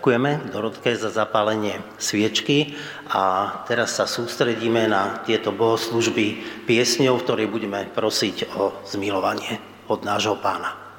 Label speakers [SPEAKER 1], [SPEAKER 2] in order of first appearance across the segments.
[SPEAKER 1] Ďakujeme Dorotke za zapálenie sviečky a teraz sa sústredíme na tieto bohoslužby piesňou, v ktorej budeme prosiť o zmilovanie od nášho pána.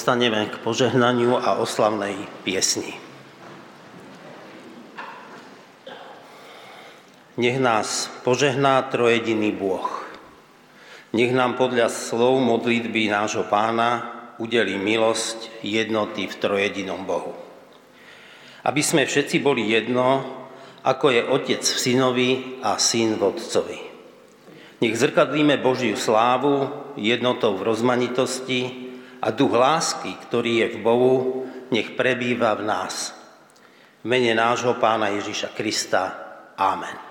[SPEAKER 1] Povstaneme k požehnaniu a oslavnej piesni. Nech nás požehná trojediný Boh. Nech nám podľa slov modlitby nášho pána udelí milosť jednoty v trojedinom Bohu. Aby sme všetci boli jedno, ako je Otec v synovi a syn v Otcovi. Nech zrkadlíme Božiu slávu jednotou v rozmanitosti, a duch lásky, ktorý je v Bohu, nech prebýva v nás. V mene nášho Pána Ježíša Krista. Amen.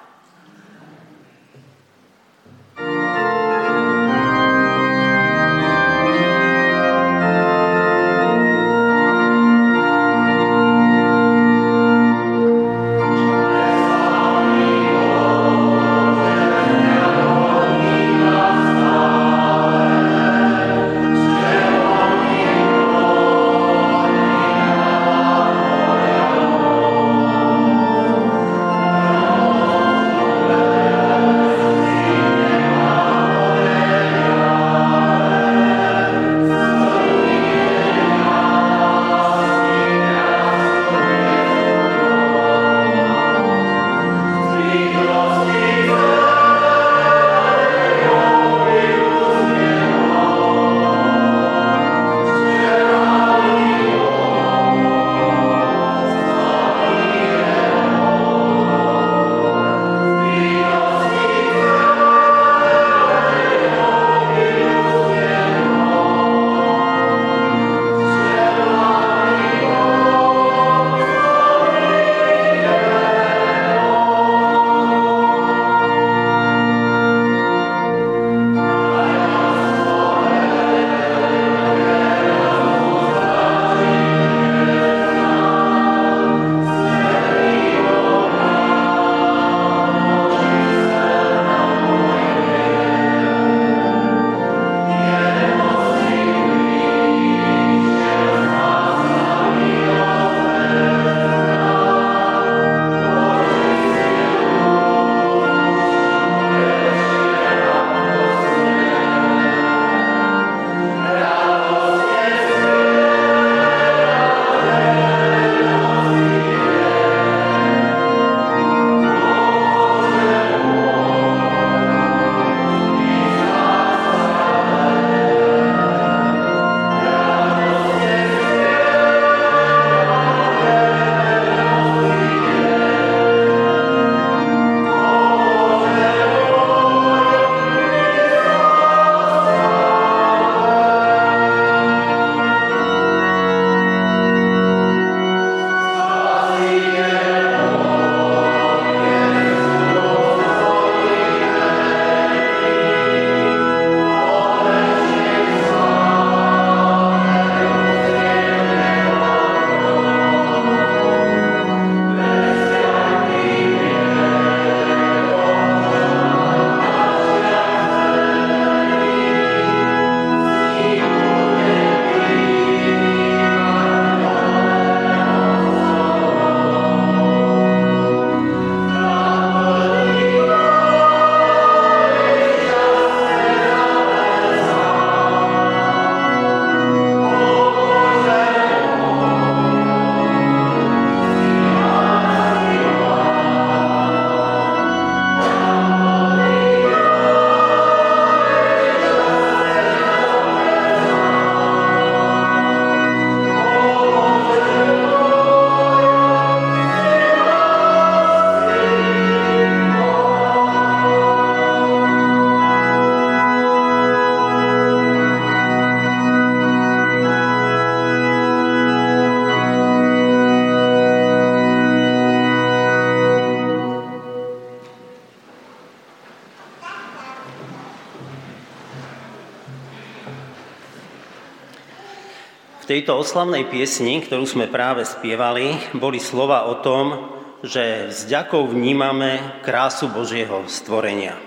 [SPEAKER 1] Tejto oslavnej piesni, ktorú sme práve spievali, boli slova o tom, že s ďakou vnímame krásu Božieho stvorenia.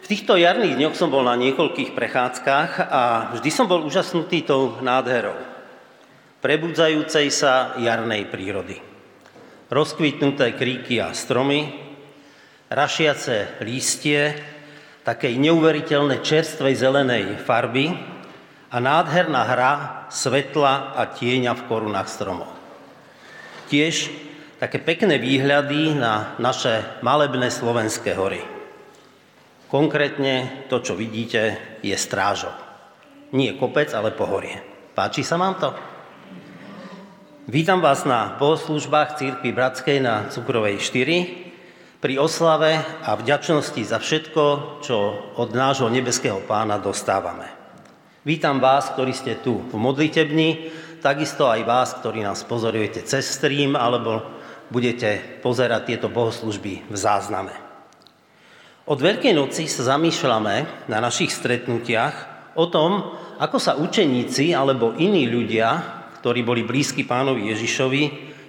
[SPEAKER 1] V týchto jarných dňoch som bol na niekoľkých prechádzkach a vždy som bol úžasnutý tou nádherou prebudzajúcej sa jarnej prírody. Rozkvitnuté kríky a stromy, rašiace lístie, takej neuveriteľnej čerstvej zelenej farby a nádherná hra svetla a tieňa v korunách stromov. Tiež také pekné výhľady na naše malebné slovenské hory. Konkrétne to, čo vidíte, je strážo. Nie kopec, ale pohorie. Páči sa vám to? Vítam vás na bohoslužbách Církvy Bratskej na Cukrovej 4 pri oslave a vďačnosti za všetko, čo od nášho nebeského pána dostávame. Vítam vás, ktorí ste tu v modlitebni, takisto aj vás, ktorí nás pozorujete cez stream, alebo budete pozerať tieto bohoslužby v zázname. Od Veľkej noci sa zamýšľame na našich stretnutiach o tom, ako sa učeníci alebo iní ľudia, ktorí boli blízki pánovi Ježišovi,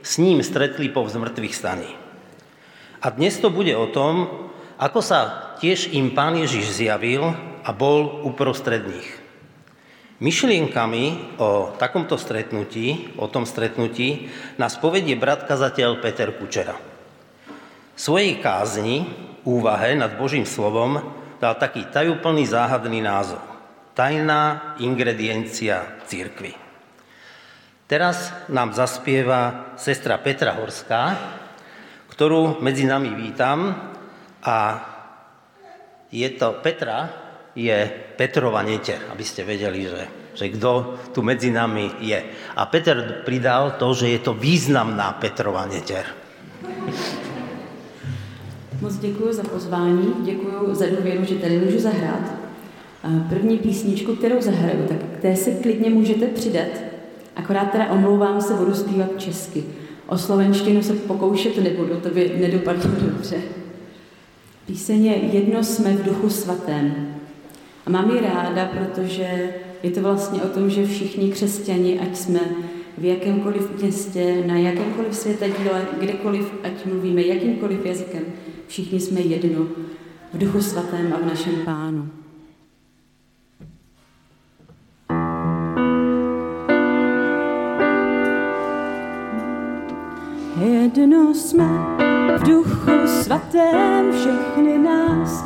[SPEAKER 1] s ním stretli po zmrtvých staní. A dnes to bude o tom, ako sa tiež im pán Ježiš zjavil a bol uprostred nich. Myšlienkami o takomto stretnutí, o tom stretnutí, nás povedie brat kazateľ Peter Kučera. Svojej kázni, úvahe nad Božím slovom dal taký tajúplný záhadný názov. Tajná ingrediencia církvy. Teraz nám zaspieva sestra Petra Horská, ktorú medzi nami vítam a je to Petra, je Petrova neter, aby ste vedeli, že, že kto tu medzi nami je. A Peter pridal to, že je to významná Petrova neter.
[SPEAKER 2] Moc děkuji za pozvání, děkuji za důvěru, že tady můžu zahrát. První písničku, kterou zahraju, tak k té se klidně můžete přidat. Akorát teda omlouvám se, budu zpívat česky. O slovenštinu se pokoušet nebudu, to by nedopadlo dobře. Píseň je Jedno jsme v duchu svatém. A mám ji ráda, protože je to vlastně o tom, že všichni křesťani, ať jsme v jakémkoliv městě, na jakémkoliv světadíle, kdekoliv, ať mluvíme jakýmkoliv jazykem, všichni jsme jedno v duchu svatém a v našem pánu. Jedno jsme v duchu svatém, všechny nás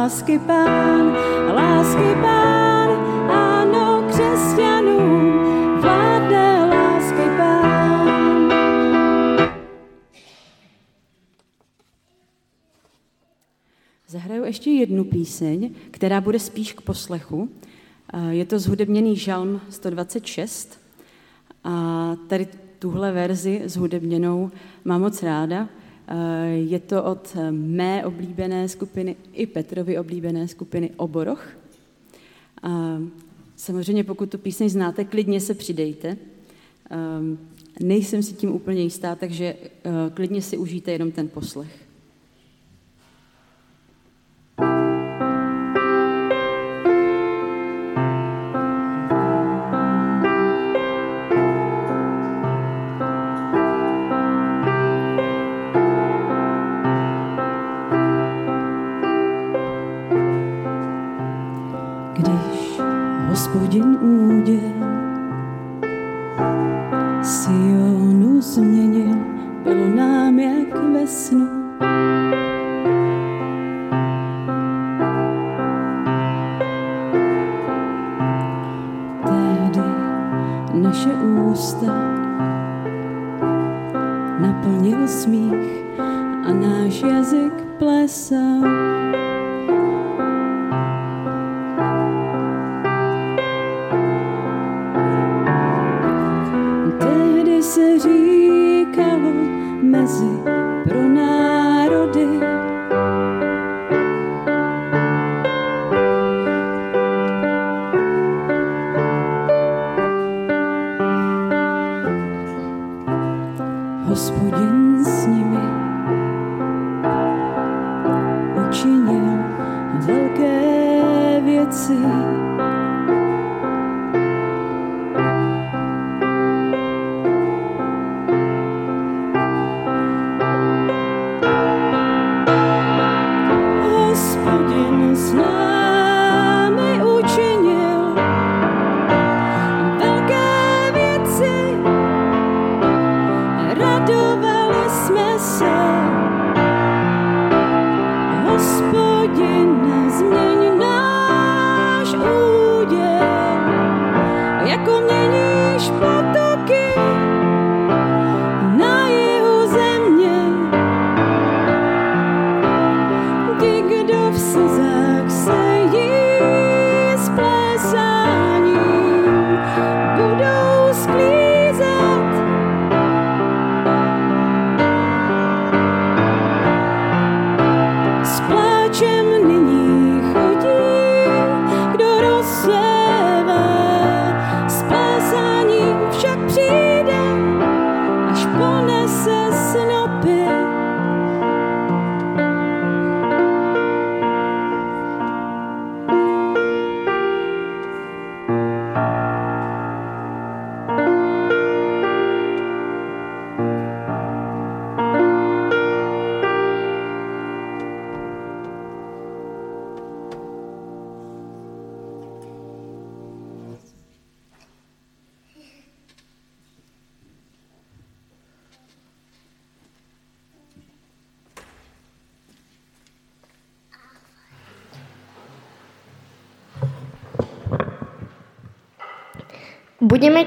[SPEAKER 2] lásky pán, lásky pán, ano, křesťanům vládne lásky pán. Zahraju ještě jednu píseň, která bude spíš k poslechu. Je to zhudebněný žalm 126. A tady tuhle verzi zhudebněnou mám moc ráda. Je to od mé oblíbené skupiny i Petrovy oblíbené skupiny Oboroch. A samozřejmě, pokud tu píseň znáte, klidně se přidejte. Nejsem si tím úplně jistá, takže klidně si užijte jenom ten poslech.
[SPEAKER 3] Budeme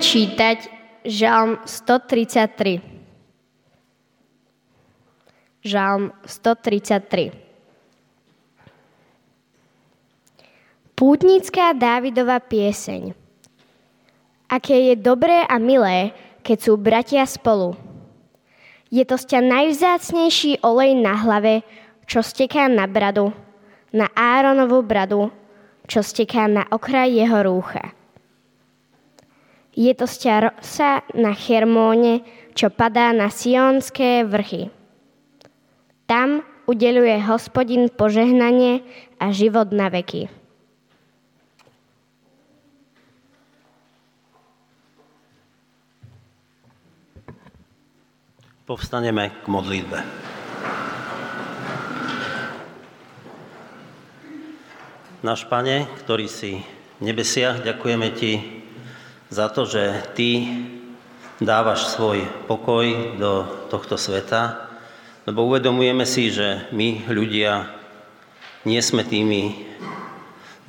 [SPEAKER 3] čítať Žalm 133. Žalm 133. Pútnická Dávidova pieseň. Aké je dobré a milé, keď sú bratia spolu. Je to sťa najvzácnejší olej na hlave, čo steká na bradu, na Áronovú bradu, čo steká na okraj jeho rúcha. Je to rosa na Hermóne, čo padá na sionské vrchy. Tam udeluje hospodin požehnanie a život na veky.
[SPEAKER 1] Povstaneme k modlitbe. Náš Pane, ktorý si v nebesiach, ďakujeme Ti za to, že Ty dávaš svoj pokoj do tohto sveta, lebo uvedomujeme si, že my ľudia nie sme tými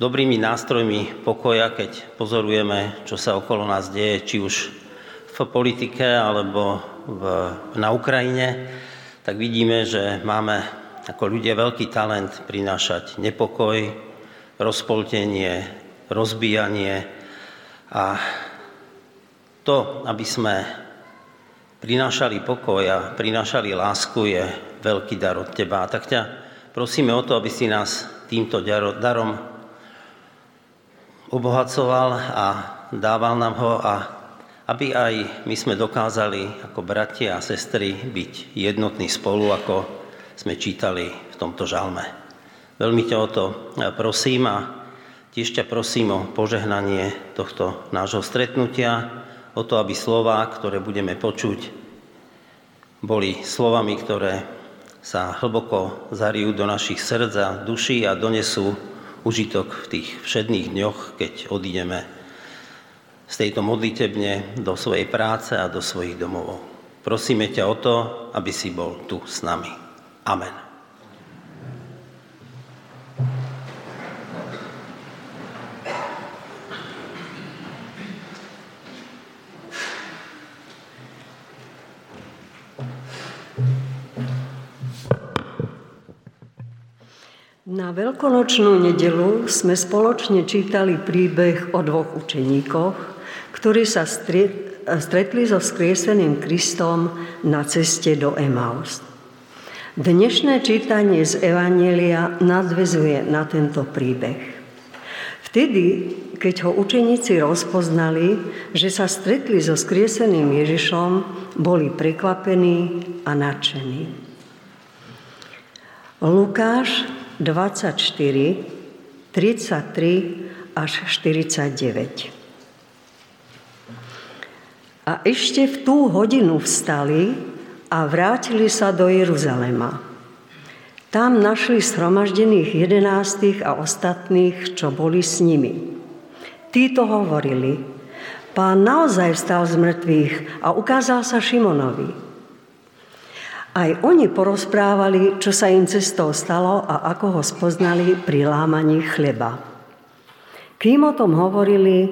[SPEAKER 1] dobrými nástrojmi pokoja, keď pozorujeme, čo sa okolo nás deje, či už v politike alebo v, na Ukrajine, tak vidíme, že máme ako ľudia veľký talent prinášať nepokoj, rozpoltenie, rozbíjanie a to, aby sme prinášali pokoj a prinášali lásku, je veľký dar od teba. A tak ťa prosíme o to, aby si nás týmto darom obohacoval a dával nám ho a aby aj my sme dokázali ako bratia a sestry byť jednotní spolu, ako sme čítali v tomto žalme. Veľmi ťa o to prosím a tiež ťa prosím o požehnanie tohto nášho stretnutia, o to, aby slova, ktoré budeme počuť, boli slovami, ktoré sa hlboko zarijú do našich srdc a duší a donesú užitok v tých všedných dňoch, keď odídeme z tejto modlitebne do svojej práce a do svojich domovov. Prosíme ťa o to, aby si bol tu s nami. Amen.
[SPEAKER 4] Veľkonočnú nedelu sme spoločne čítali príbeh o dvoch učeníkoch, ktorí sa stretli so skrieseným Kristom na ceste do Emaus. Dnešné čítanie z Evanielia nadvezuje na tento príbeh. Vtedy, keď ho učeníci rozpoznali, že sa stretli so skrieseným Ježišom, boli prekvapení a nadšení. Lukáš 24, 33 až 49. A ešte v tú hodinu vstali a vrátili sa do Jeruzalema. Tam našli shromaždených jedenáctých a ostatných, čo boli s nimi. Títo hovorili, pán naozaj vstal z mŕtvych a ukázal sa Šimonovi. Aj oni porozprávali, čo sa im cestou stalo a ako ho spoznali pri lámaní chleba. Kým o tom hovorili,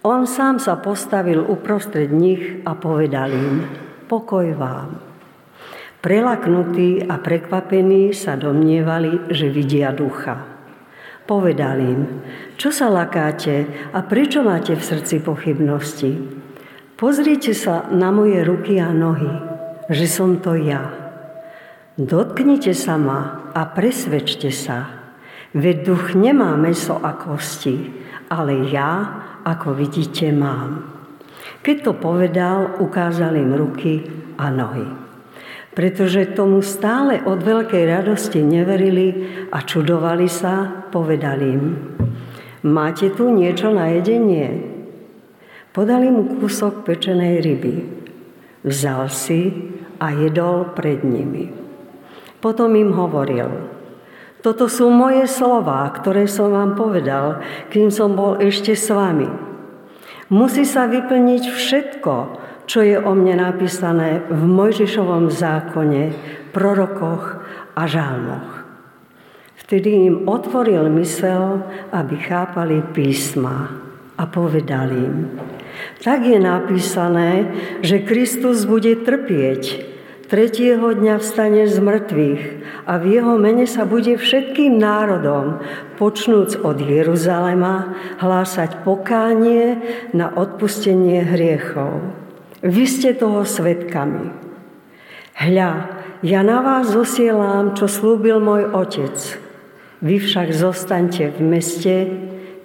[SPEAKER 4] on sám sa postavil uprostred nich a povedal im, pokoj vám. Prelaknutí a prekvapení sa domnievali, že vidia ducha. Povedal im, čo sa lakáte a prečo máte v srdci pochybnosti? Pozrite sa na moje ruky a nohy že som to ja. Dotknite sa ma a presvedčte sa, veď duch nemá meso a kosti, ale ja, ako vidíte, mám. Keď to povedal, ukázal im ruky a nohy. Pretože tomu stále od veľkej radosti neverili a čudovali sa, povedali im, máte tu niečo na jedenie? Podali mu kúsok pečenej ryby. Vzal si, a jedol pred nimi. Potom im hovoril, toto sú moje slova, ktoré som vám povedal, kým som bol ešte s vami. Musí sa vyplniť všetko, čo je o mne napísané v Mojžišovom zákone, prorokoch a žálmoch. Vtedy im otvoril mysel, aby chápali písma a povedal im, tak je napísané, že Kristus bude trpieť Tretieho dňa vstane z mŕtvych a v jeho mene sa bude všetkým národom, počnúc od Jeruzalema, hlásať pokánie na odpustenie hriechov. Vy ste toho svetkami. Hľa, ja na vás zosielam, čo slúbil môj otec. Vy však zostaňte v meste,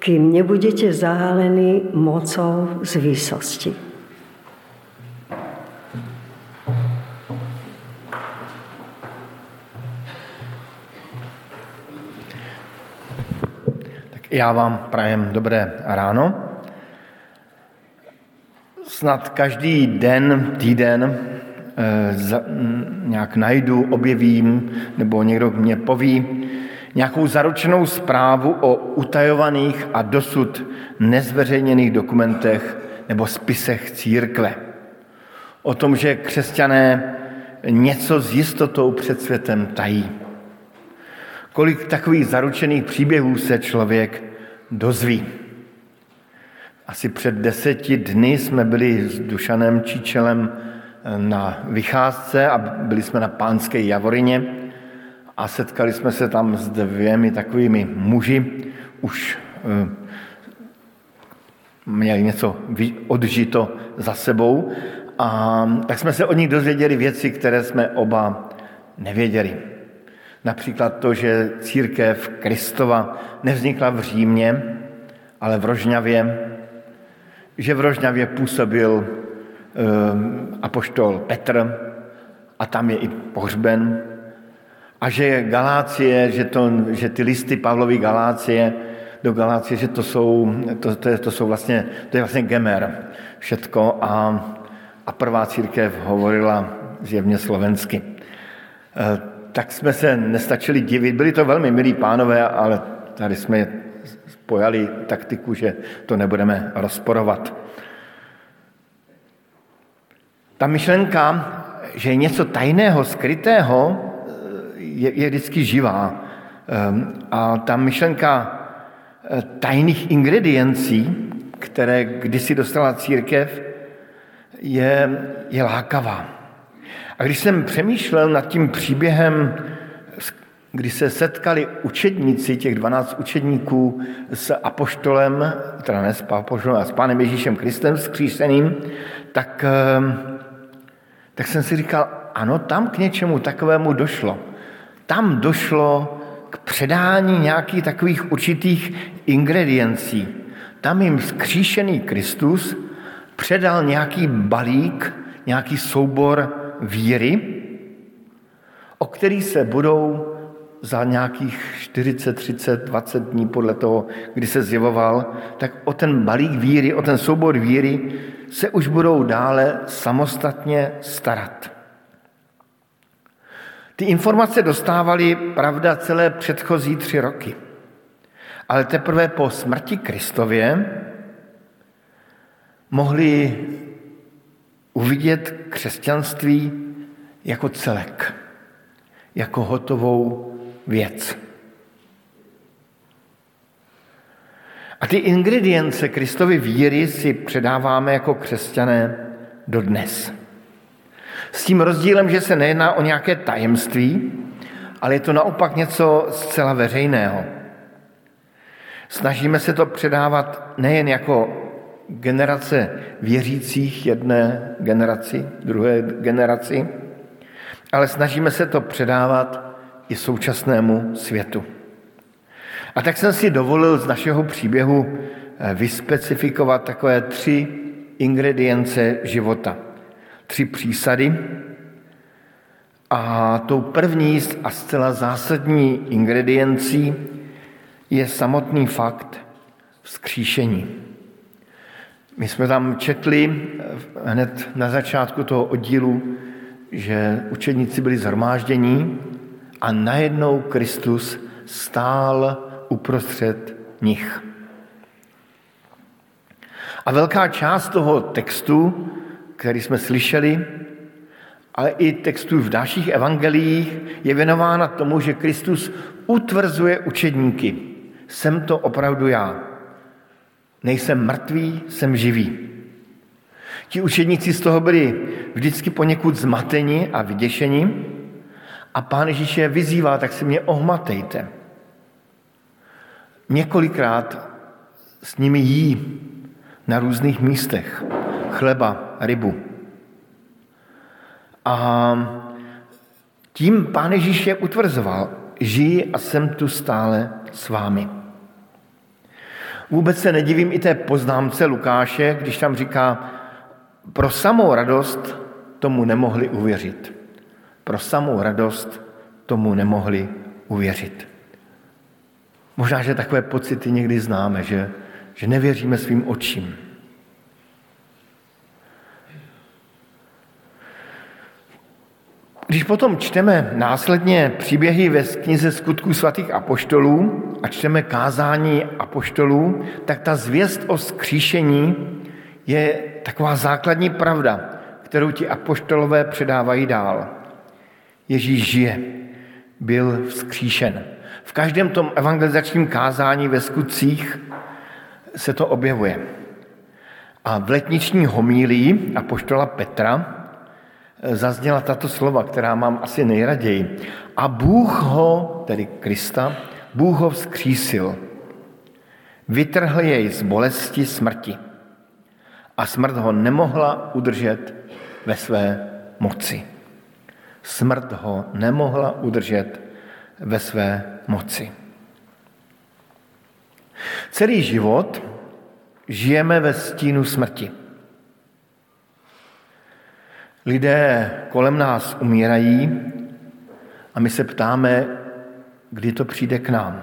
[SPEAKER 4] kým nebudete zahalení mocou z výsosti.
[SPEAKER 5] Já vám prajem dobré ráno. Snad každý den, týden eh, nějak najdu, objevím, nebo někdo mě poví nějakou zaručenou zprávu o utajovaných a dosud nezveřejněných dokumentech nebo spisech církve. O tom, že křesťané něco s jistotou před světem tají kolik takových zaručených příběhů se člověk dozví. Asi před deseti dny jsme byli s Dušanem Číčelem na vycházce a byli jsme na Pánské Javorině a setkali jsme se tam s dvěmi takovými muži, už eh, měli něco odžito za sebou a tak jsme se od nich dozvěděli věci, které jsme oba nevěděli. Například to, že církev Kristova nevznikla v Římě, ale v Rožňavě, že v Rožňavě působil Ehm, apoštol Petr a tam je i pohřben. A že Galácie, že, to, že ty listy Pavlovy Galácie do Galácie, že to jsou, to, to, to jsou vlastně, to je vlastně gemer všetko a, a prvá církev hovorila zjevně slovensky. E, tak jsme se nestačili divit, byli to velmi milí pánové, ale tady jsme pojali taktiku, že to nebudeme rozporovat. Ta myšlenka, že je něco tajného, skrytého, je, je vždycky živá. Ehm, a ta myšlenka eh, tajných ingrediencí, které kdysi dostala církev, je, je lákavá. A když jsem přemýšlel nad tím příběhem, kdy se setkali učedníci, těch 12 učedníků s apoštolem, teda ne s apoštolem, a s pánem Ježíšem Kristem skříšeným, tak ehm, tak jsem si říkal, ano, tam k něčemu takovému došlo. Tam došlo k předání nějakých takových určitých ingrediencí. Tam jim skříšený Kristus předal nějaký balík, nějaký soubor víry, o který se budou za nějakých 40, 30, 20 dní podle toho, kdy se zjevoval, tak o ten balík víry, o ten soubor víry se už budou dále samostatně starat. Ty informace dostávali, pravda, celé předchozí tři roky. Ale teprve po smrti Kristově mohli uvidět křesťanství jako celek, jako hotovou věc. A ty ingredience Kristovy víry si předáváme jako křesťané dodnes. S tím rozdílem, že se nejedná o nějaké tajemství, ale je to naopak něco zcela veřejného. Snažíme se to předávat nejen jako generace věřících jedné generaci, druhé generaci, ale snažíme se to předávat i současnému světu. A tak jsem si dovolil z našeho příběhu eh, vyspecifikovat takové tři ingredience života. Tři přísady. A tou první a zcela zásadní ingrediencí je samotný fakt vzkříšení. My jsme tam četli eh, hned na začátku toho oddílu, že učedníci byli zhromáždění a najednou Kristus stál uprostřed nich. A velká část toho textu, který jsme slyšeli, ale i textů v dalších evangeliích, je věnována tomu, že Kristus utvrzuje učedníky. Jsem to opravdu já. Nejsem mrtvý, jsem živý. Ti učedníci z toho byli vždycky poněkud zmateni a vyděšeni a pán Ježíš je vyzývá, tak si mě ohmatejte několikrát s nimi jí na různých místech chleba, rybu. A tím pán Ježíš je utvrzoval, žij a jsem tu stále s vámi. Vůbec se nedivím i té poznámce Lukáše, když tam říká, pro samou radost tomu nemohli uvěřit. Pro samou radost tomu nemohli uvěřit. Možná, že takové pocity někdy známe, že, že nevěříme svým očím. Když potom čteme následně příběhy ve knize skutků svatých apoštolů a čteme kázání apoštolů, tak ta zvěst o skříšení je taková základní pravda, kterou ti apoštolové předávají dál. Ježíš žije, byl vzkříšen. V každém tom evangelizačním kázání ve skutcích se to objevuje. A v letniční homílii poštola Petra zazněla tato slova, která mám asi nejraději. A Bůh ho, tedy Krista, Bůh ho vzkřísil. Vytrhl jej z bolesti smrti. A smrt ho nemohla udržet ve své moci. Smrt ho nemohla udržet ve své moci. Celý život žijeme ve stínu smrti. Lidé kolem nás umírají a my se ptáme, kdy to přijde k nám.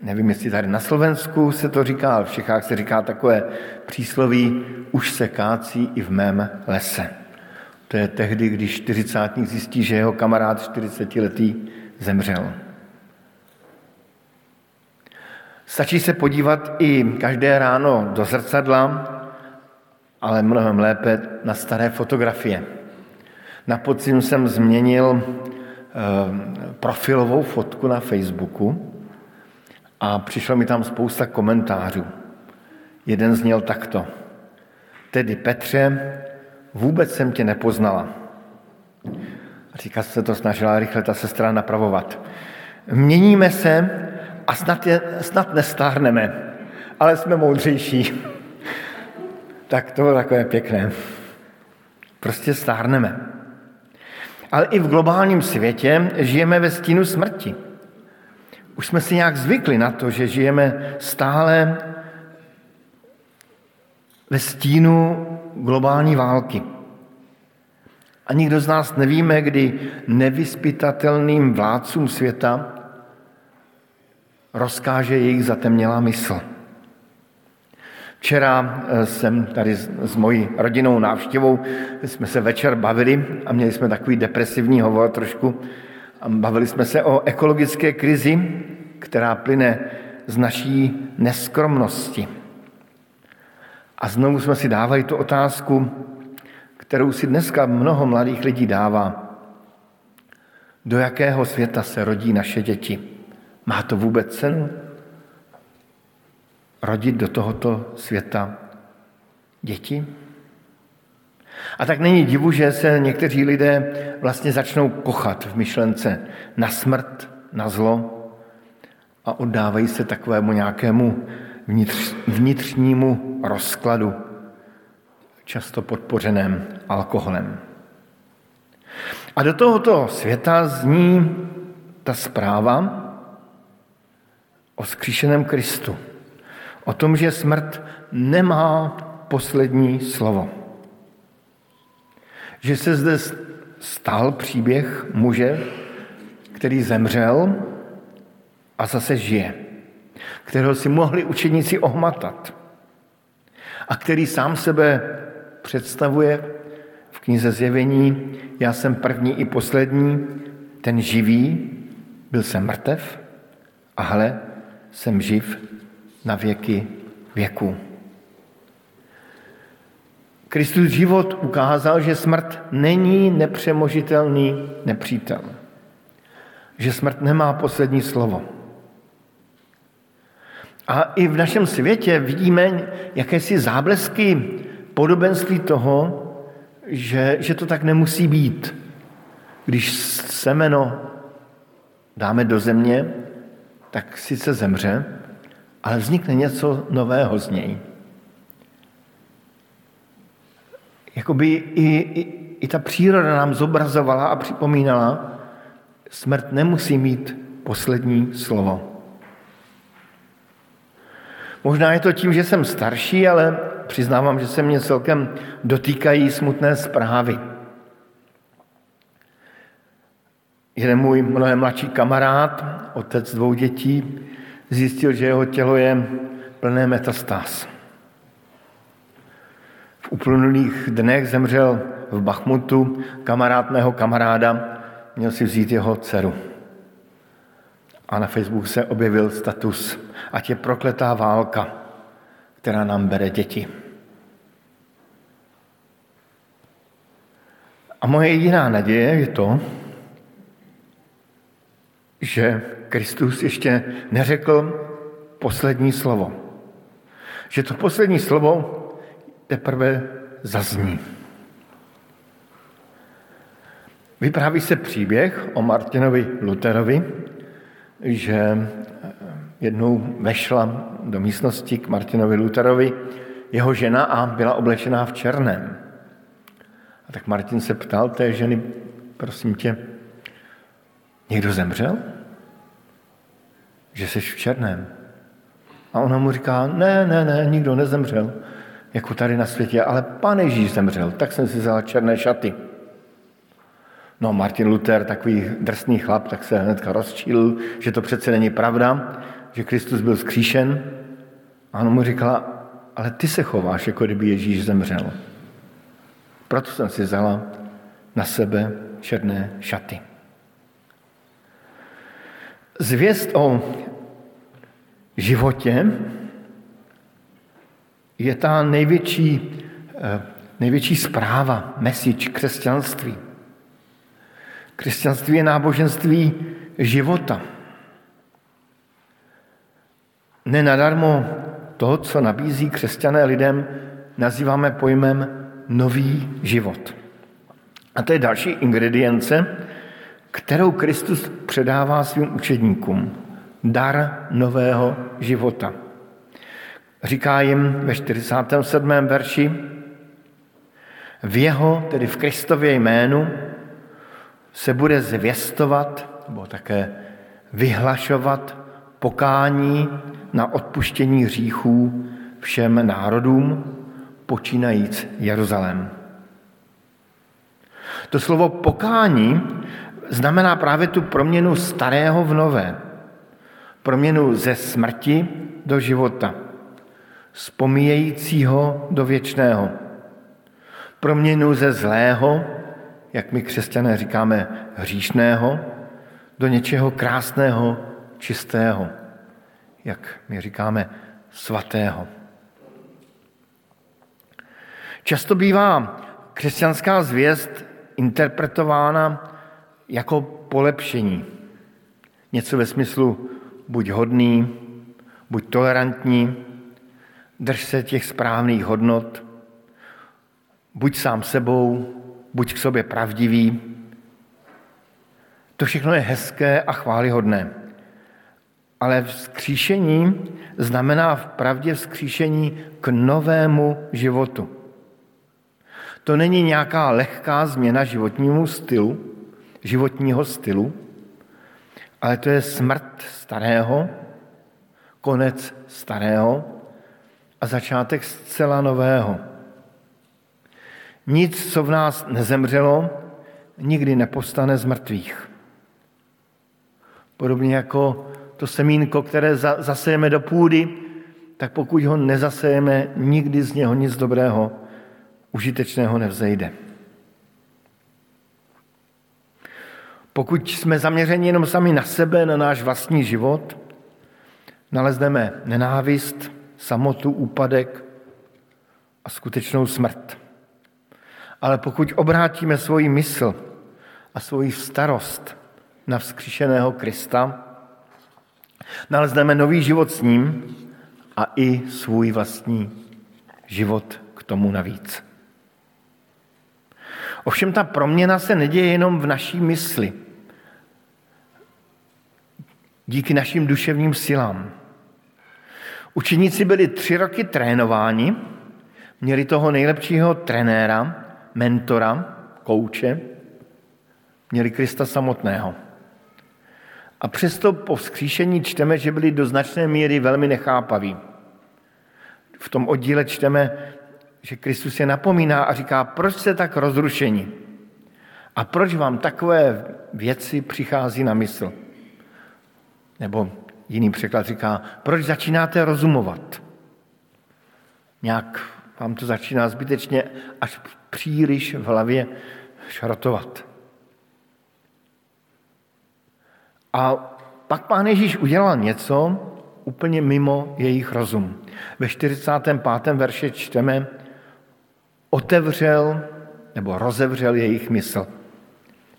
[SPEAKER 5] Nevím, jestli tady na Slovensku se to říká, ale v Čechách se říká takové přísloví, už se kácí i v mém lese. To je tehdy, když čtyřicátník zjistí, že jeho kamarád 40-letý zemřel. Stačí se podívat i každé ráno do zrcadla, ale mnohem lépe na staré fotografie. Na podzim jsem změnil eh, profilovou fotku na Facebooku a přišlo mi tam spousta komentářů. Jeden zněl takto. Tedy Petře, vůbec jsem tě nepoznala. Říká se to snažila rychle ta sestra napravovat. Měníme se a snad, je, snad nestárneme, ale jsme moudřejší. Tak to bylo takové pěkné. Prostě stárneme. Ale i v globálním světě žijeme ve stínu smrti. Už jsme si nějak zvykli na to, že žijeme stále ve stínu globální války. A nikdo z nás nevíme, kdy nevyspytatelným vládcům světa rozkáže jejich zatemnělá mysl. Včera eh, jsem tady s mojí rodinou návštěvou, jsme se večer bavili a měli jsme takový depresivní hovor trošku. Bavili jsme se o ekologické krizi, která plyne z naší neskromnosti. A znovu jsme si dávali tu otázku, kterou si dneska mnoho mladých lidí dává. Do jakého světa se rodí naše děti? Má to vůbec cenu? Rodit do tohoto světa děti? A tak není divu, že se někteří lidé vlastně začnou kochat v myšlence na smrt, na zlo a oddávají se takovému nějakému vnitř, vnitřnímu rozkladu, často podpořeném alkoholem. A do tohoto světa zní ta zpráva o skříšeném Kristu. O tom, že smrt nemá poslední slovo. Že se zde stal příběh muže, který zemřel a zase žije kterého si mohli učeníci ohmatat a který sám sebe představuje v knize Zjevení, já jsem první i poslední, ten živý, byl jsem mrtev a hle, jsem živ na věky věku. Kristus život ukázal, že smrt není nepřemožitelný nepřítel. Že smrt nemá poslední slovo. A i v našem světě vidíme jakési záblesky podobenství toho, že, že to tak nemusí být. Když semeno dáme do země, tak sice zemře, ale vznikne něco nového z něj. Jakoby i, i, i ta příroda nám zobrazovala a připomínala, smrt nemusí mít poslední slovo. Možná je to tím, že jsem starší, ale přiznávám, že se mě celkem dotýkají smutné zprávy. Jeden můj mnohem mladší kamarád, otec dvou dětí, zjistil, že jeho tělo je plné metastáz. V uplynulých dnech zemřel v Bachmutu kamarád mého kamaráda, měl si vzít jeho dceru. A na Facebooku se objevil status, ať je prokletá válka, která nám bere děti. A moje jediná naděje je to, že Kristus ještě neřekl poslední slovo. Že to poslední slovo teprve zazní. Vypráví se příběh o Martinovi Luterovi, že jednou vešla do místnosti k Martinovi Luterovi jeho žena a byla oblečená v černém. A tak Martin se ptal té ženy, prosím tě, někdo zemřel? Že jsi v černém. A ona mu říká, ne, ne, ne, nikdo nezemřel, jako tady na světě, ale pán Ježíš zemřel, tak jsem si vzal černé šaty. No Martin Luther, takový drsný chlap, tak se hnedka rozčíl, že to přece není pravda, že Kristus byl zkříšen. A on mu říkala, ale ty se chováš, jako kdyby Ježíš zemřel. Proto jsem si vzala na sebe černé šaty. Zvěst o životě je ta největší, eh, největší zpráva, message křesťanství. Křesťanství je náboženství života. Nenadarmo to, co nabízí křesťané lidem, nazýváme pojmem nový život. A to je další ingredience, kterou Kristus předává svým učedníkům. Dar nového života. Říká jim ve 47. verši, v jeho, tedy v Kristově jménu, se bude zvěstovat, nebo také vyhlašovat pokání na odpuštění hříchů všem národům, počínajíc Jeruzalém. To slovo pokání znamená právě tu proměnu starého v nové. Proměnu ze smrti do života. Z pomíjejícího do věčného. Proměnu ze zlého, jak my křesťané říkáme, hříšného, do něčeho krásného, čistého, jak my říkáme, svatého. Často bývá křesťanská zvěst interpretována jako polepšení. Něco ve smyslu buď hodný, buď tolerantní, drž se těch správných hodnot, buď sám sebou, buď k sobě pravdivý. To všechno je hezké a chválihodné. Ale vzkříšení znamená v pravdě vzkříšení k novému životu. To není nějaká lehká změna životnímu stylu, životního stylu, ale to je smrt starého, konec starého a začátek zcela nového. Nic, co v nás nezemřelo, nikdy nepostane z mrtvých. Podobně jako to semínko, které zasejeme do půdy, tak pokud ho nezasejeme, nikdy z něho nic dobrého, užitečného nevzejde. Pokud jsme zaměřeni jenom sami na sebe, na náš vlastní život, nalezneme nenávist, samotu, úpadek a skutečnou smrt. Ale pokud obrátíme svoji mysl a svoji starost na vzkříšeného Krista, nalezneme nový život s ním a i svůj vlastní život k tomu navíc. Ovšem ta proměna se neděje jenom v naší mysli, díky našim duševním silám. Učeníci byli tři roky trénováni, měli toho nejlepšího trenéra, mentora, kouče, měli Krista samotného. A přesto po vzkříšení čteme, že byli do značné míry velmi nechápaví. V tom oddíle čteme, že Kristus je napomíná a říká, proč jste tak rozrušení? A proč vám takové věci přichází na mysl? Nebo jiný překlad říká, proč začínáte rozumovat? Nějak vám to začíná zbytečně až příliš v hlavě šrotovat. A pak pán Ježíš udělal něco úplně mimo jejich rozum. Ve 45. verši čteme, otevřel nebo rozevřel jejich mysl,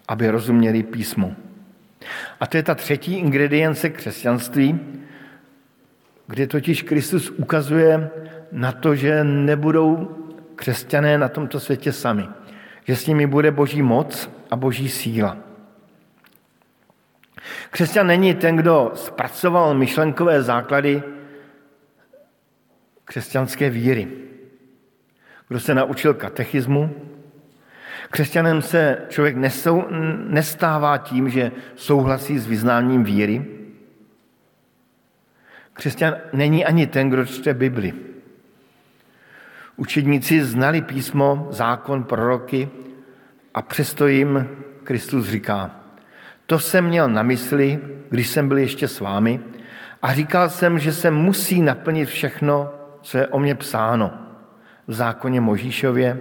[SPEAKER 5] aby rozuměli písmu. A to je ta třetí ingredience křesťanství, kde totiž Kristus ukazuje na to, že nebudou křesťané na tomto světě sami. Že s nimi bude boží moc a boží síla. Křesťan není ten, kdo zpracoval myšlenkové základy křesťanské víry. Kdo se naučil katechismu. Křesťanem se člověk nesou, nestává tím, že souhlasí s vyznáním víry. Křesťan není ani ten, kdo čte Bibli. Učedníci znali písmo, zákon, proroky a přesto jim Kristus říká, to jsem měl na mysli, když jsem byl ještě s vámi a říkal jsem, že se musí naplnit všechno, co je o mě psáno v zákoně Možíšově,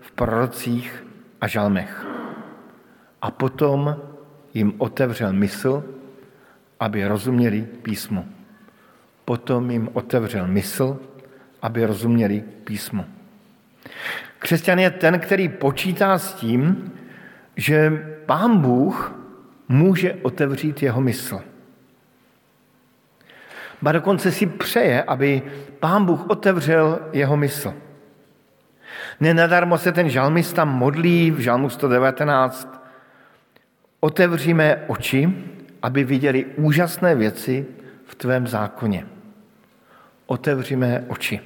[SPEAKER 5] v prorocích a žalmech. A potom jim otevřel mysl, aby rozuměli písmu. Potom jim otevřel mysl, aby rozuměli písmu. Křesťan je ten, který počítá s tím, že pán Bůh může otevřít jeho mysl. Ba dokonce si přeje, aby pán Bůh otevřel jeho mysl. Nenadarmo se ten žalmista modlí v žalmu 119. Otevříme oči, aby viděli úžasné věci v tvém zákoně. Otevříme oči.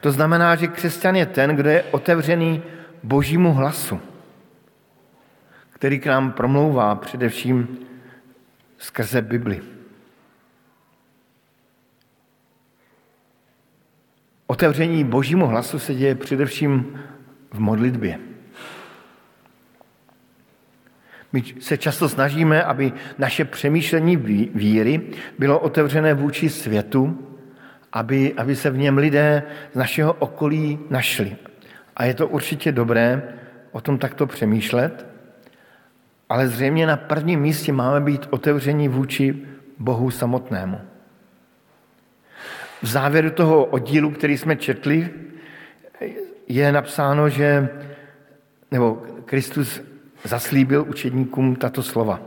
[SPEAKER 5] To znamená, že křesťan je ten, kdo je otevřený božímu hlasu který k nám promlouvá především skrze Bibli. Otevření božímu hlasu se děje především v modlitbě. My se často snažíme, aby naše přemýšlení víry bylo otevřené vůči světu, aby, aby se v něm lidé z našeho okolí našli. A je to určitě dobré o tom takto přemýšlet, ale zřejmě na prvním místě máme být otevření vůči Bohu samotnému. V závěru toho oddílu, který jsme četli, je napsáno, že, nebo Kristus zaslíbil učedníkům tato slova.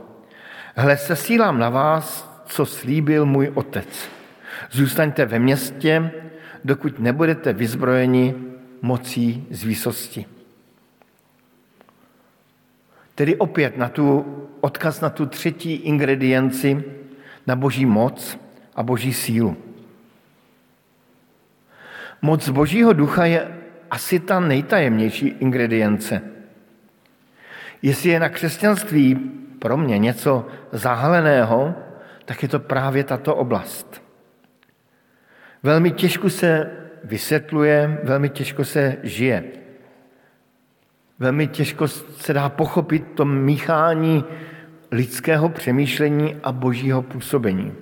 [SPEAKER 5] Hle, sesílám na vás, co slíbil můj otec. Zůstaňte ve městě, dokud nebudete vyzbrojeni mocí z výsosti. Tedy opět na tu, odkaz na tu třetí ingredienci, na boží moc a boží sílu. Moc božího ducha je asi ta nejtajemnější ingredience. Jestli je na křesťanství pro mě něco zahaleného, tak je to právě tato oblast. Velmi těžko se vysvětluje, velmi těžko se žije. Velmi těžko se dá pochopit to míchání lidského přemýšlení a božího působení.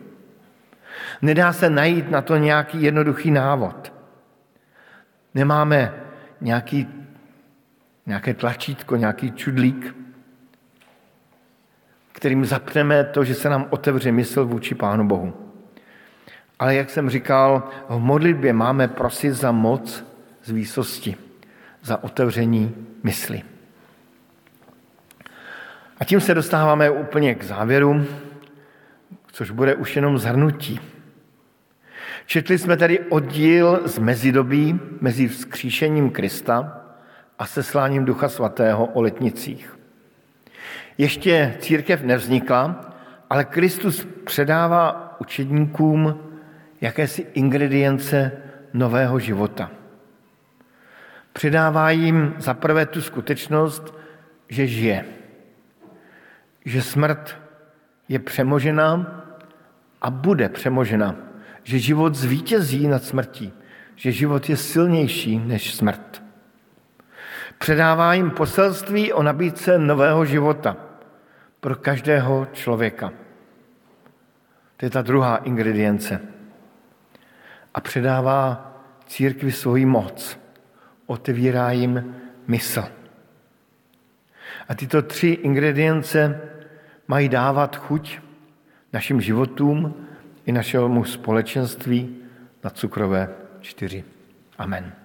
[SPEAKER 5] Nedá se najít na to nějaký jednoduchý návod. Nemáme nějaký, nějaké tlačítko, nějaký čudlík, kterým zapneme to, že se nám otevře mysl vůči Pánu Bohu. Ale jak jsem říkal, v modlitbě máme prosit za moc z výsosti, za otevření mysli. A tím se dostáváme úplně k závěru, což bude už jenom zhrnutí. Četli jsme tady oddíl z mezidobí mezi vzkříšením Krista a sesláním Ducha Svatého o letnicích. Ještě církev nevznikla, ale Kristus předává učedníkům jakési ingredience nového života – Předává jim zaprvé tu skutečnost, že žije. Že smrt je přemožena a bude přemožena. Že život zvítězí nad smrtí. Že život je silnější než smrt. Předává jim poselství o nabídce nového života pro každého člověka. To je ta druhá ingredience. A předává církvi svoji moc otevírá jim mysl. A tyto tři ingredience mají dávat chuť našim životům i našemu společenství na cukrové čtyři. Amen.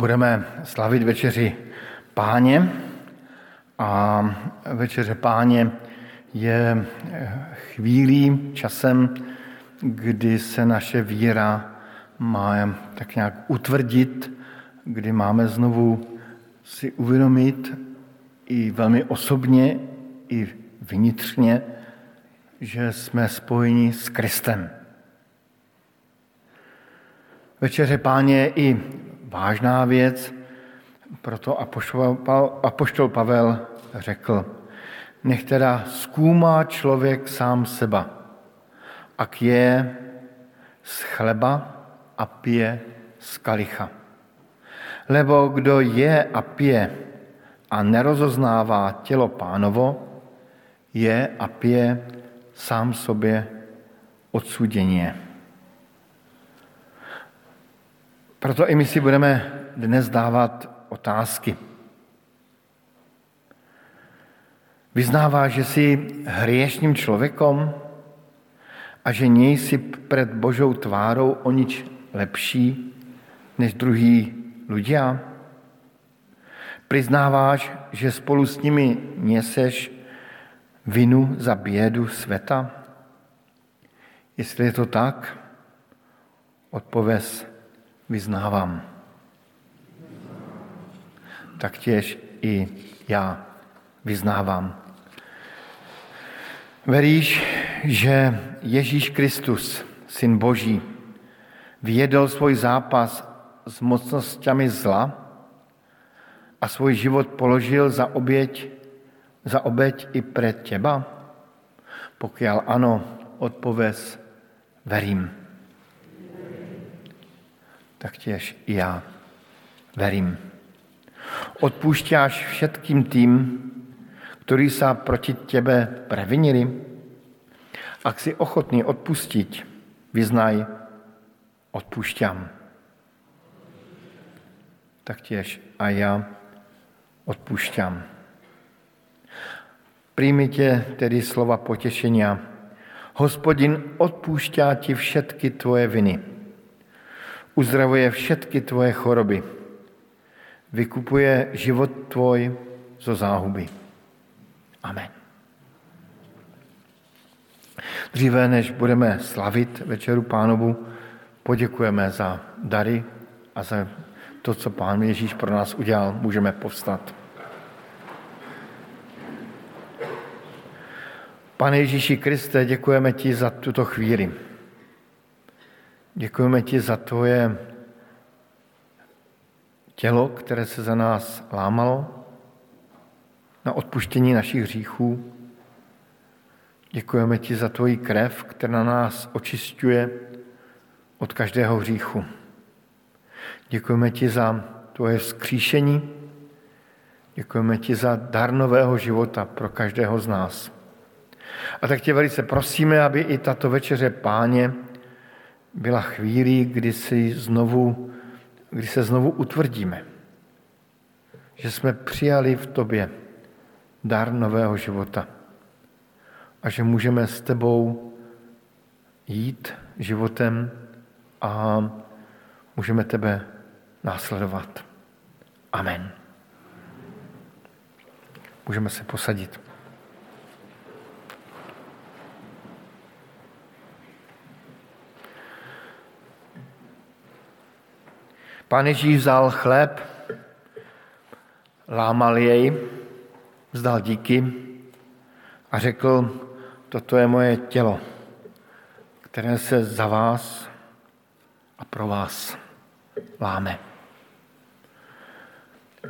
[SPEAKER 5] Budeme slavit večeři páně a večeře páně je chvílí, časem, kdy se naše víra má tak nějak utvrdit, kdy máme znovu si uvědomit i velmi osobně, i vnitřně, že jsme spojeni s Kristem. Večeře páně je i vážná věc, proto apoštol Pavel řekl, nech teda zkoumá člověk sám seba, ak je z chleba a pije z kalicha. Lebo kdo je a pije a nerozoznává tělo pánovo, je a pije sám sobě odsuděně. Proto i my si budeme dnes dávat otázky. Vyznává, že jsi hriešním člověkom a že nejsi před Božou tvárou o nič lepší než druhý ľudia? Priznáváš, že spolu s nimi neseš vinu za bědu světa? Jestli je to tak, odpověz vyznávám. Taktěž i já vyznávám. Veríš, že Ježíš Kristus, Syn Boží, vyjedl svůj zápas s mocnostmi zla a svůj život položil za oběť, za oběť i před těba? Pokud ano, odpověz verím. Tak těž i já verím. Odpúšťáš všetkým tým, ktorí sa proti tebe previnili? Ak si ochotný odpustiť, vyznaj, odpúšťam. Taktiež a ja odpúšťam. Príjmite tedy slova potešenia. Hospodin odpúšťá ti všetky tvoje viny. Uzdravuje všetky tvoje choroby. Vykupuje život tvoj zo záhuby. Amen. Dříve, než budeme slavit večeru pánovu, poděkujeme za dary a za to, co pán Ježíš pro nás udělal. Můžeme povstat. Pane Ježíši Kriste, děkujeme ti za tuto chvíli. Děkujeme ti za tvoje tělo, které se za nás lámalo, na odpuštění našich hříchů. Děkujeme ti za tvoji krev, která nás očistuje od každého hříchu. Děkujeme ti za tvoje vzkříšení, děkujeme ti za dar nového života pro každého z nás. A tak tě velice prosíme, aby i tato večeře páně byla chvílí, kdy, si znovu, kdy se znovu utvrdíme, že jsme přijali v tobě dar nového života a že můžeme s tebou jít životem a můžeme tebe následovat. Amen. Můžeme se posadit. Pán Ježíš vzal chléb, lámal jej, vzdal díky a řekl, toto je moje tělo, které se za vás a pro vás láme.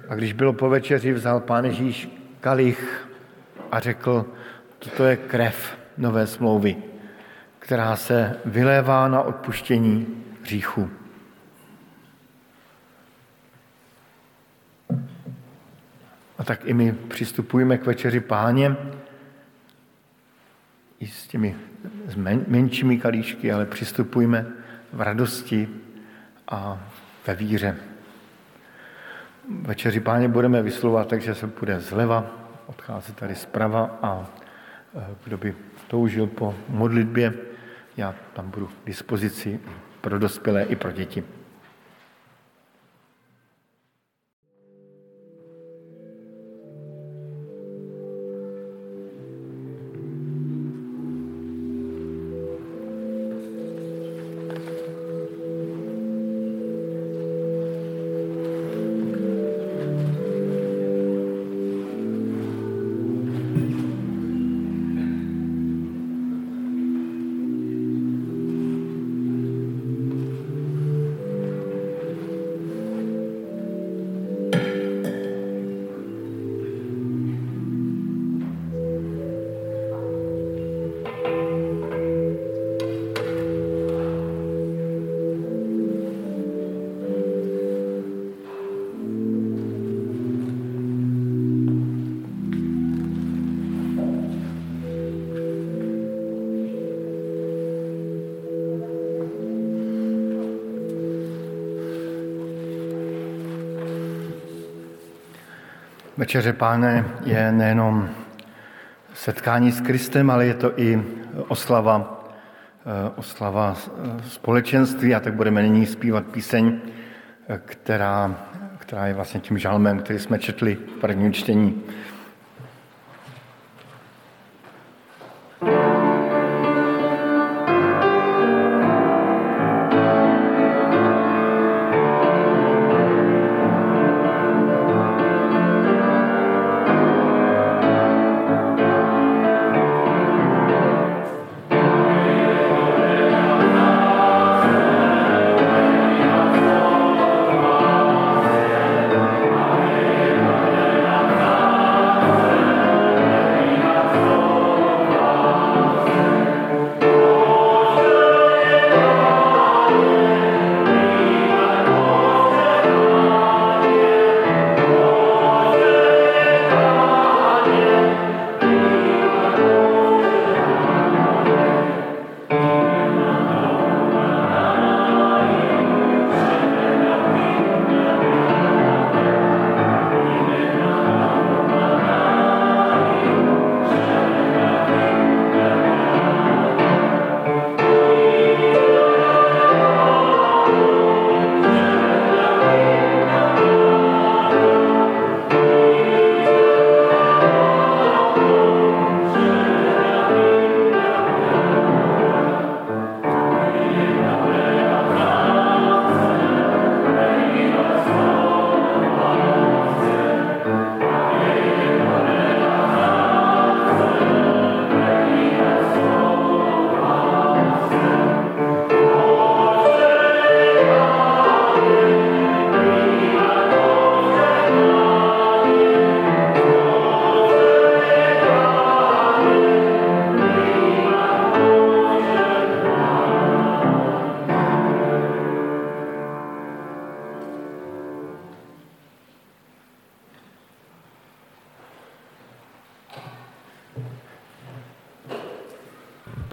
[SPEAKER 5] A když bylo po večeři, vzal pán Ježíš kalich a řekl, toto je krev nové smlouvy, která se vylévá na odpuštění hříchu. A tak i my přistupujeme k večeři páně i s těmi menšími kalíšky, ale přistupujeme v radosti a ve víře. Večeři páně budeme vyslovat, takže se bude zleva, odchází tady zprava a e, kdo by toužil po modlitbě, já tam budu k dispozici pro dospělé i pro děti. Večeře páne je nejenom setkání s Kristem, ale je to i oslava, eh, oslava společenství a tak budeme nyní zpívat píseň, eh, která, která je vlastně tím žalmem, který jsme četli v prvním čtení.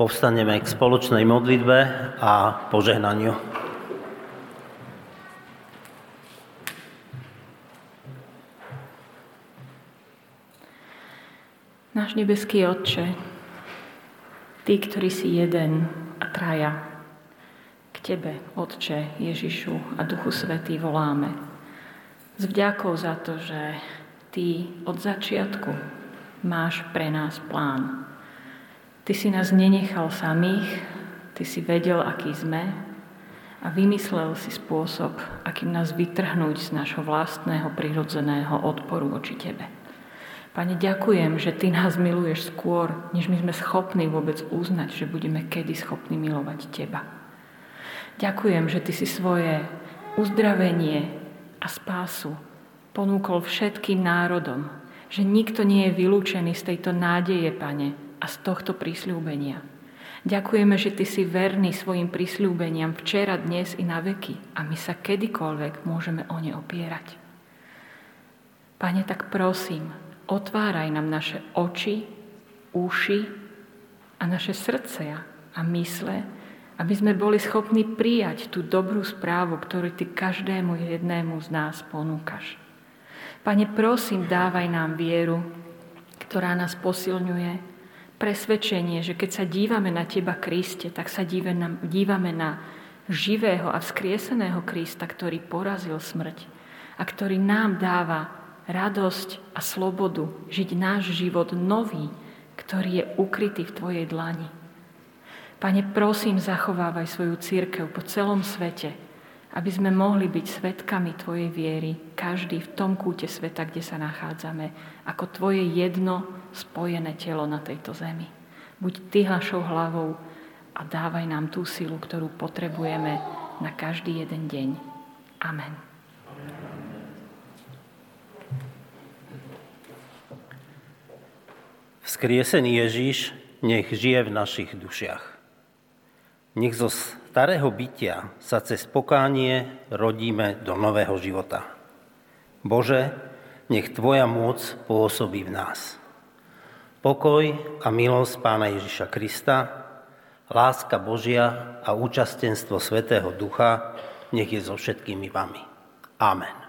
[SPEAKER 1] Povstaneme k spoločnej modlitbe a požehnaniu.
[SPEAKER 6] Náš nebeský Otče, Ty, ktorý si jeden a traja, k Tebe, Otče, Ježišu a Duchu Svetý voláme. S vďakou za to, že Ty od začiatku máš pre nás plán. Ty si nás nenechal samých, Ty si vedel, aký sme a vymyslel si spôsob, akým nás vytrhnúť z našho vlastného prirodzeného odporu voči Tebe. Pane, ďakujem, že Ty nás miluješ skôr, než my sme schopní vôbec uznať, že budeme kedy schopní milovať Teba. Ďakujem, že Ty si svoje uzdravenie a spásu ponúkol všetkým národom, že nikto nie je vylúčený z tejto nádeje, Pane, a z tohto prísľúbenia. Ďakujeme, že Ty si verný svojim prísľúbeniam včera, dnes i na veky a my sa kedykoľvek môžeme o ne opierať. Pane, tak prosím, otváraj nám naše oči, uši a naše srdcia a mysle, aby sme boli schopní prijať tú dobrú správu, ktorú Ty každému jednému z nás ponúkaš. Pane, prosím, dávaj nám vieru, ktorá nás posilňuje, presvedčenie, že keď sa dívame na Teba, Kriste, tak sa dívame na živého a vzkrieseného Krista, ktorý porazil smrť a ktorý nám dáva radosť a slobodu žiť náš život nový, ktorý je ukrytý v Tvojej dlani. Pane, prosím, zachovávaj svoju církev po celom svete, aby sme mohli byť svetkami Tvojej viery, každý v tom kúte sveta, kde sa nachádzame, ako Tvoje jedno spojené telo na tejto zemi. Buď Ty našou hlavou a dávaj nám tú silu, ktorú potrebujeme na každý jeden deň. Amen.
[SPEAKER 1] Vzkriesený Ježíš nech žije v našich dušiach. Nech zo starého bytia sa cez pokánie rodíme do nového života. Bože, nech Tvoja moc pôsobí v nás. Pokoj a milosť Pána Ježiša Krista, láska Božia a účastenstvo Svetého Ducha nech je so všetkými vami. Amen.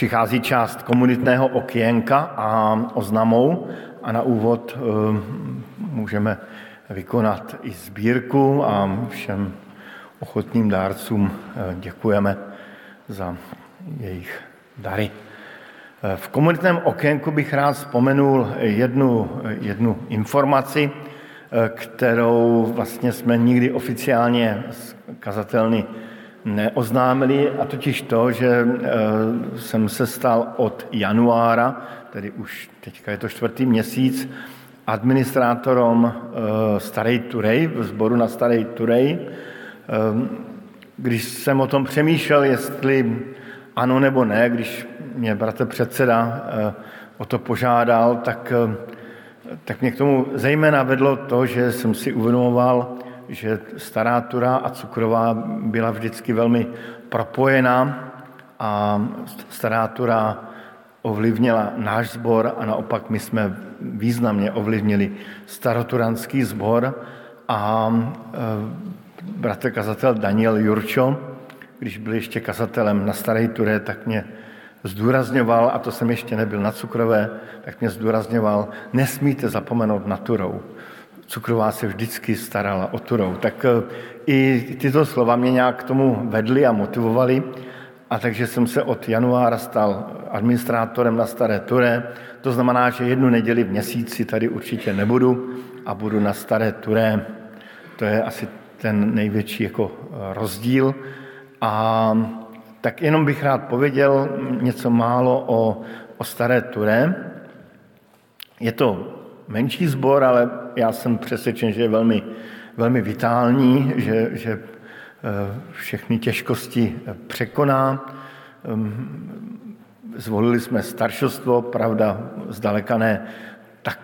[SPEAKER 5] Přichází část komunitného okénka a oznamou a na úvod můžeme vykonat i sbírku a všem ochotným dárcům děkujeme za jejich dary. V komunitném okénku bych rád vzpomenul jednu, jednu informaci, kterou vlastně jsme nikdy oficiálně z kazatelny neoznámili, a totiž to, že eh, jsem se stal od januára, tedy už teďka je to čtvrtý měsíc, administrátorem eh, Starej Turej, v sboru na Starej Turej. Eh, když jsem o tom přemýšlel, jestli ano nebo ne, když mě bratr předseda o to požádal, tak, tak mě k tomu zejména vedlo to, že jsem si uvědomoval, že stará tura a cukrová byla vždycky velmi propojená a stará tura ovlivnila náš sbor a naopak my jsme významně ovlivnili staroturanský sbor a e, bratr kazatel Daniel Jurčo, když byl ještě kazatelem na Staré Ture, tak mě zdůrazňoval, a to jsem ještě nebyl na cukrové, tak mě zdůrazňoval, nesmíte zapomenout na Turou. Cukrová se vždycky starala o Turou. Tak e, i tyto slova mě nějak k tomu vedly a motivovali. A takže jsem se od januára stal administrátorem na Staré Ture. To znamená, že jednu neděli v měsíci tady určitě nebudu a budu na Staré Ture. To je asi ten největší jako e, rozdíl. A tak jenom bych rád pověděl něco málo o, o Staré Ture. Je to menší sbor, ale já jsem přesvědčen, že je velmi, velmi vitální, že, že eh, všechny těžkosti překoná. Ehm, zvolili jsme staršostvo, pravda, zdaleka ne tak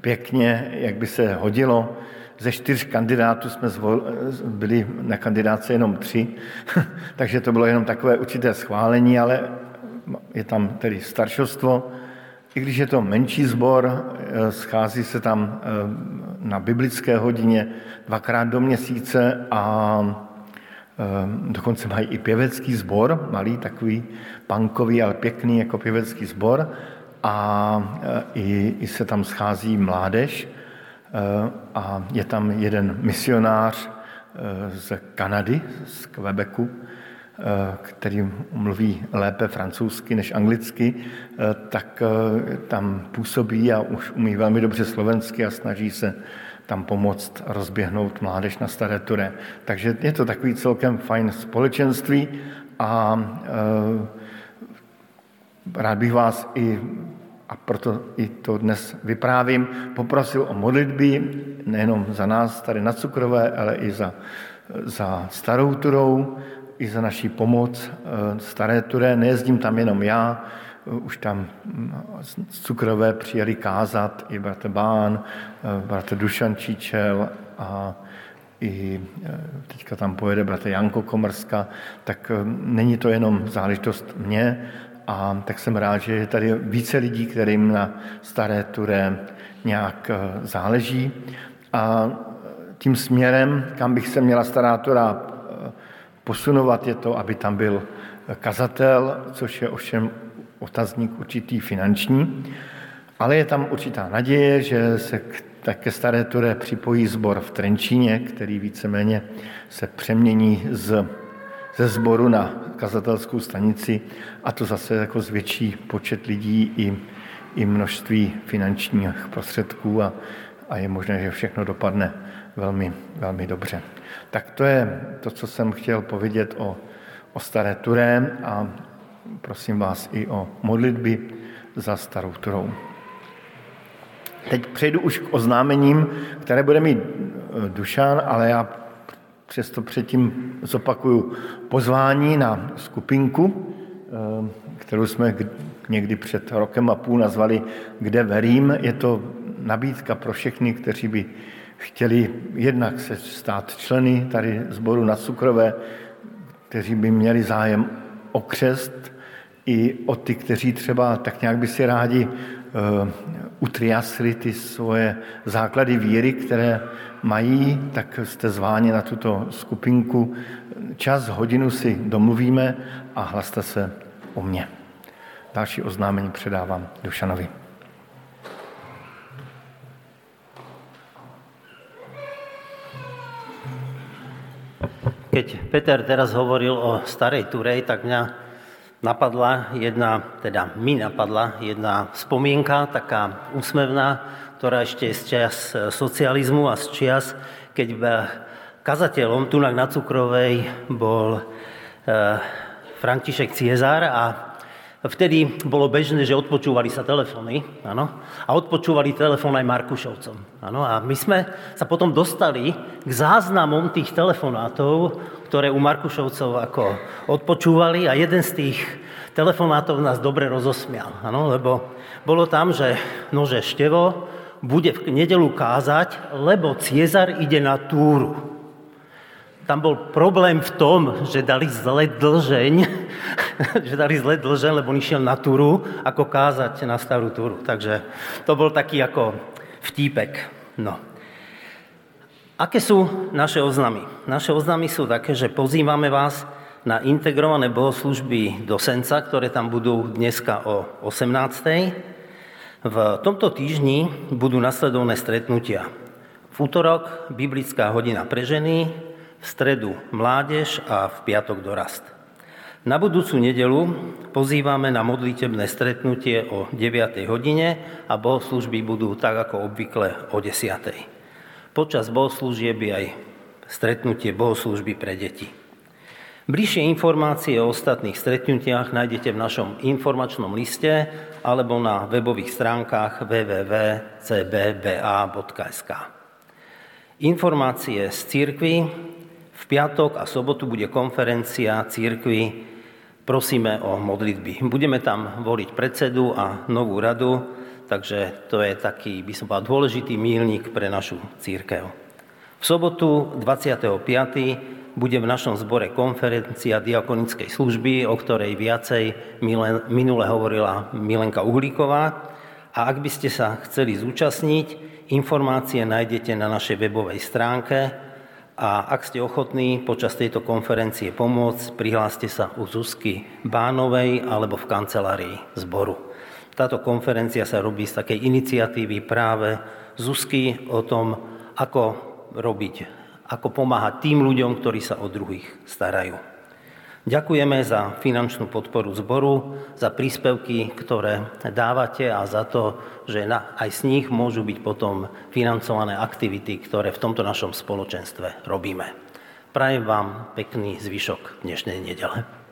[SPEAKER 5] pěkně, jak by se hodilo. Ze čtyř kandidátů jsme zvol, byli na kandidáce jenom tři, takže to bylo jenom takové určité schválení, ale je tam tedy staršostvo, i když je to menší sbor, eh, schází se tam eh, na biblické hodině dvakrát do měsíce a eh, dokonce mají i pěvecký sbor, malý, takový pankový, ale pěkný jako pěvecký sbor. A i, i se tam schází mládež a je tam jeden misionář z Kanady, z Quebecu, který mluví lépe francouzsky než anglicky, eh, tak eh, tam působí a už umí velmi dobře slovensky a snaží se tam pomoct rozběhnout mládež na Staré Ture. Takže je to takový celkem fajn společenství a rád bych vás i, a proto i to dnes vyprávím, poprosil o modlitby nejenom za nás tady na Cukrové, ale i za, za Starou Turou, i za naší pomoc eh, Staré Turé. Nejezdím tam jenom já, eh, už tam z mm, Cukrové přijeli kázat i bratr Bán, eh, bratr Dušan Číčel a i teďka tam pojede bratr Janko Komrska, tak není to jenom záležitost mě, a tak jsem rád, že je tady více lidí, kterým na Staré Turé nějak záleží. A tím směrem, kam bych se měla Stará Tura posunovat je to, aby tam byl kazatel, což je ovšem otazník určitý finanční, ale je tam určitá naděje, že se k, také Staré Ture připojí sbor v Trenčíně, který víceméně se přemění z, ze sboru na kazatelskou stanici a to zase jako zvětší počet lidí i, i množství finančních prostředků a, a je možné, že všechno dopadne velmi, velmi dobře. Tak to je to, co jsem chtěl povědět o, o Staré Turé a prosím vás i o modlitby za Starou Turou. Teď přejdu už k oznámením, které bude mít e, Dušan, ale já přesto předtím zopakuju pozvání na skupinku, e, kterou jsme někdy před rokem a půl nazvali Kde verím. Je to nabídka pro všechny, kteří by chtěli jednak se stát členy tady sboru na Cukrové, kteří by měli zájem o křest, i o ty, kteří třeba tak nějak by si rádi uh, utriasli ty svoje základy víry, které mají, tak jste zváni na tuto skupinku. Čas, hodinu si domluvíme a hlaste se o mě. další oznámení předávám Dušanovi.
[SPEAKER 1] Keď Peter teraz hovoril o starej Turej, tak mňa napadla jedna, teda mi napadla jedna spomienka, taká úsmevná, ktorá ešte z čas socializmu a z čias, keď kazateľom tunak na Cukrovej bol eh, František Ciezár a Vtedy bolo bežné, že odpočúvali sa telefóny, áno, a odpočúvali telefón aj Markušovcom. Áno, a my sme sa potom dostali k záznamom tých telefonátov, ktoré u Markušovcov ako odpočúvali a jeden z tých telefonátov nás dobre rozosmial, áno, lebo bolo tam, že nože Števo bude v nedelu kázať, lebo Ciezar ide na túru. Tam bol problém v tom, že dali zle dlžeň, že dali zle dlžeň, lebo on išiel na túru, ako kázať na starú túru. Takže to bol taký ako vtípek. No. Aké sú naše oznamy? Naše oznamy sú také, že pozývame vás na integrované bohoslužby do Senca, ktoré tam budú dneska o 18. V tomto týždni budú nasledovné stretnutia. V útorok biblická hodina pre ženy, v stredu mládež a v piatok dorast. Na budúcu nedelu pozývame na modlitebné stretnutie o 9. hodine a bohoslužby budú tak ako obvykle o 10. Počas bohoslúžieb je aj stretnutie bohoslužby pre deti. Bližšie informácie o ostatných stretnutiach nájdete v našom informačnom liste alebo na webových stránkach www.cbba.sk. Informácie z církvy v piatok a sobotu bude konferencia církvy Prosíme o modlitby. Budeme tam voliť predsedu a novú radu, takže to je taký, by som povedal, dôležitý mílnik pre našu církev. V sobotu 25. bude v našom zbore konferencia diakonickej služby, o ktorej viacej minule hovorila Milenka Uhlíková. A ak by ste sa chceli zúčastniť, informácie nájdete na našej webovej stránke a ak ste ochotní počas tejto konferencie pomôcť, prihláste sa u Zuzky Bánovej alebo v kancelárii zboru. Táto konferencia sa robí z takej iniciatívy práve Zuzky o tom, ako robiť, ako pomáhať tým ľuďom, ktorí sa o druhých starajú. Ďakujeme za finančnú podporu zboru, za príspevky, ktoré dávate a za to, že aj z nich môžu byť potom financované aktivity, ktoré v tomto našom spoločenstve robíme. Prajem vám pekný zvyšok dnešnej nedele.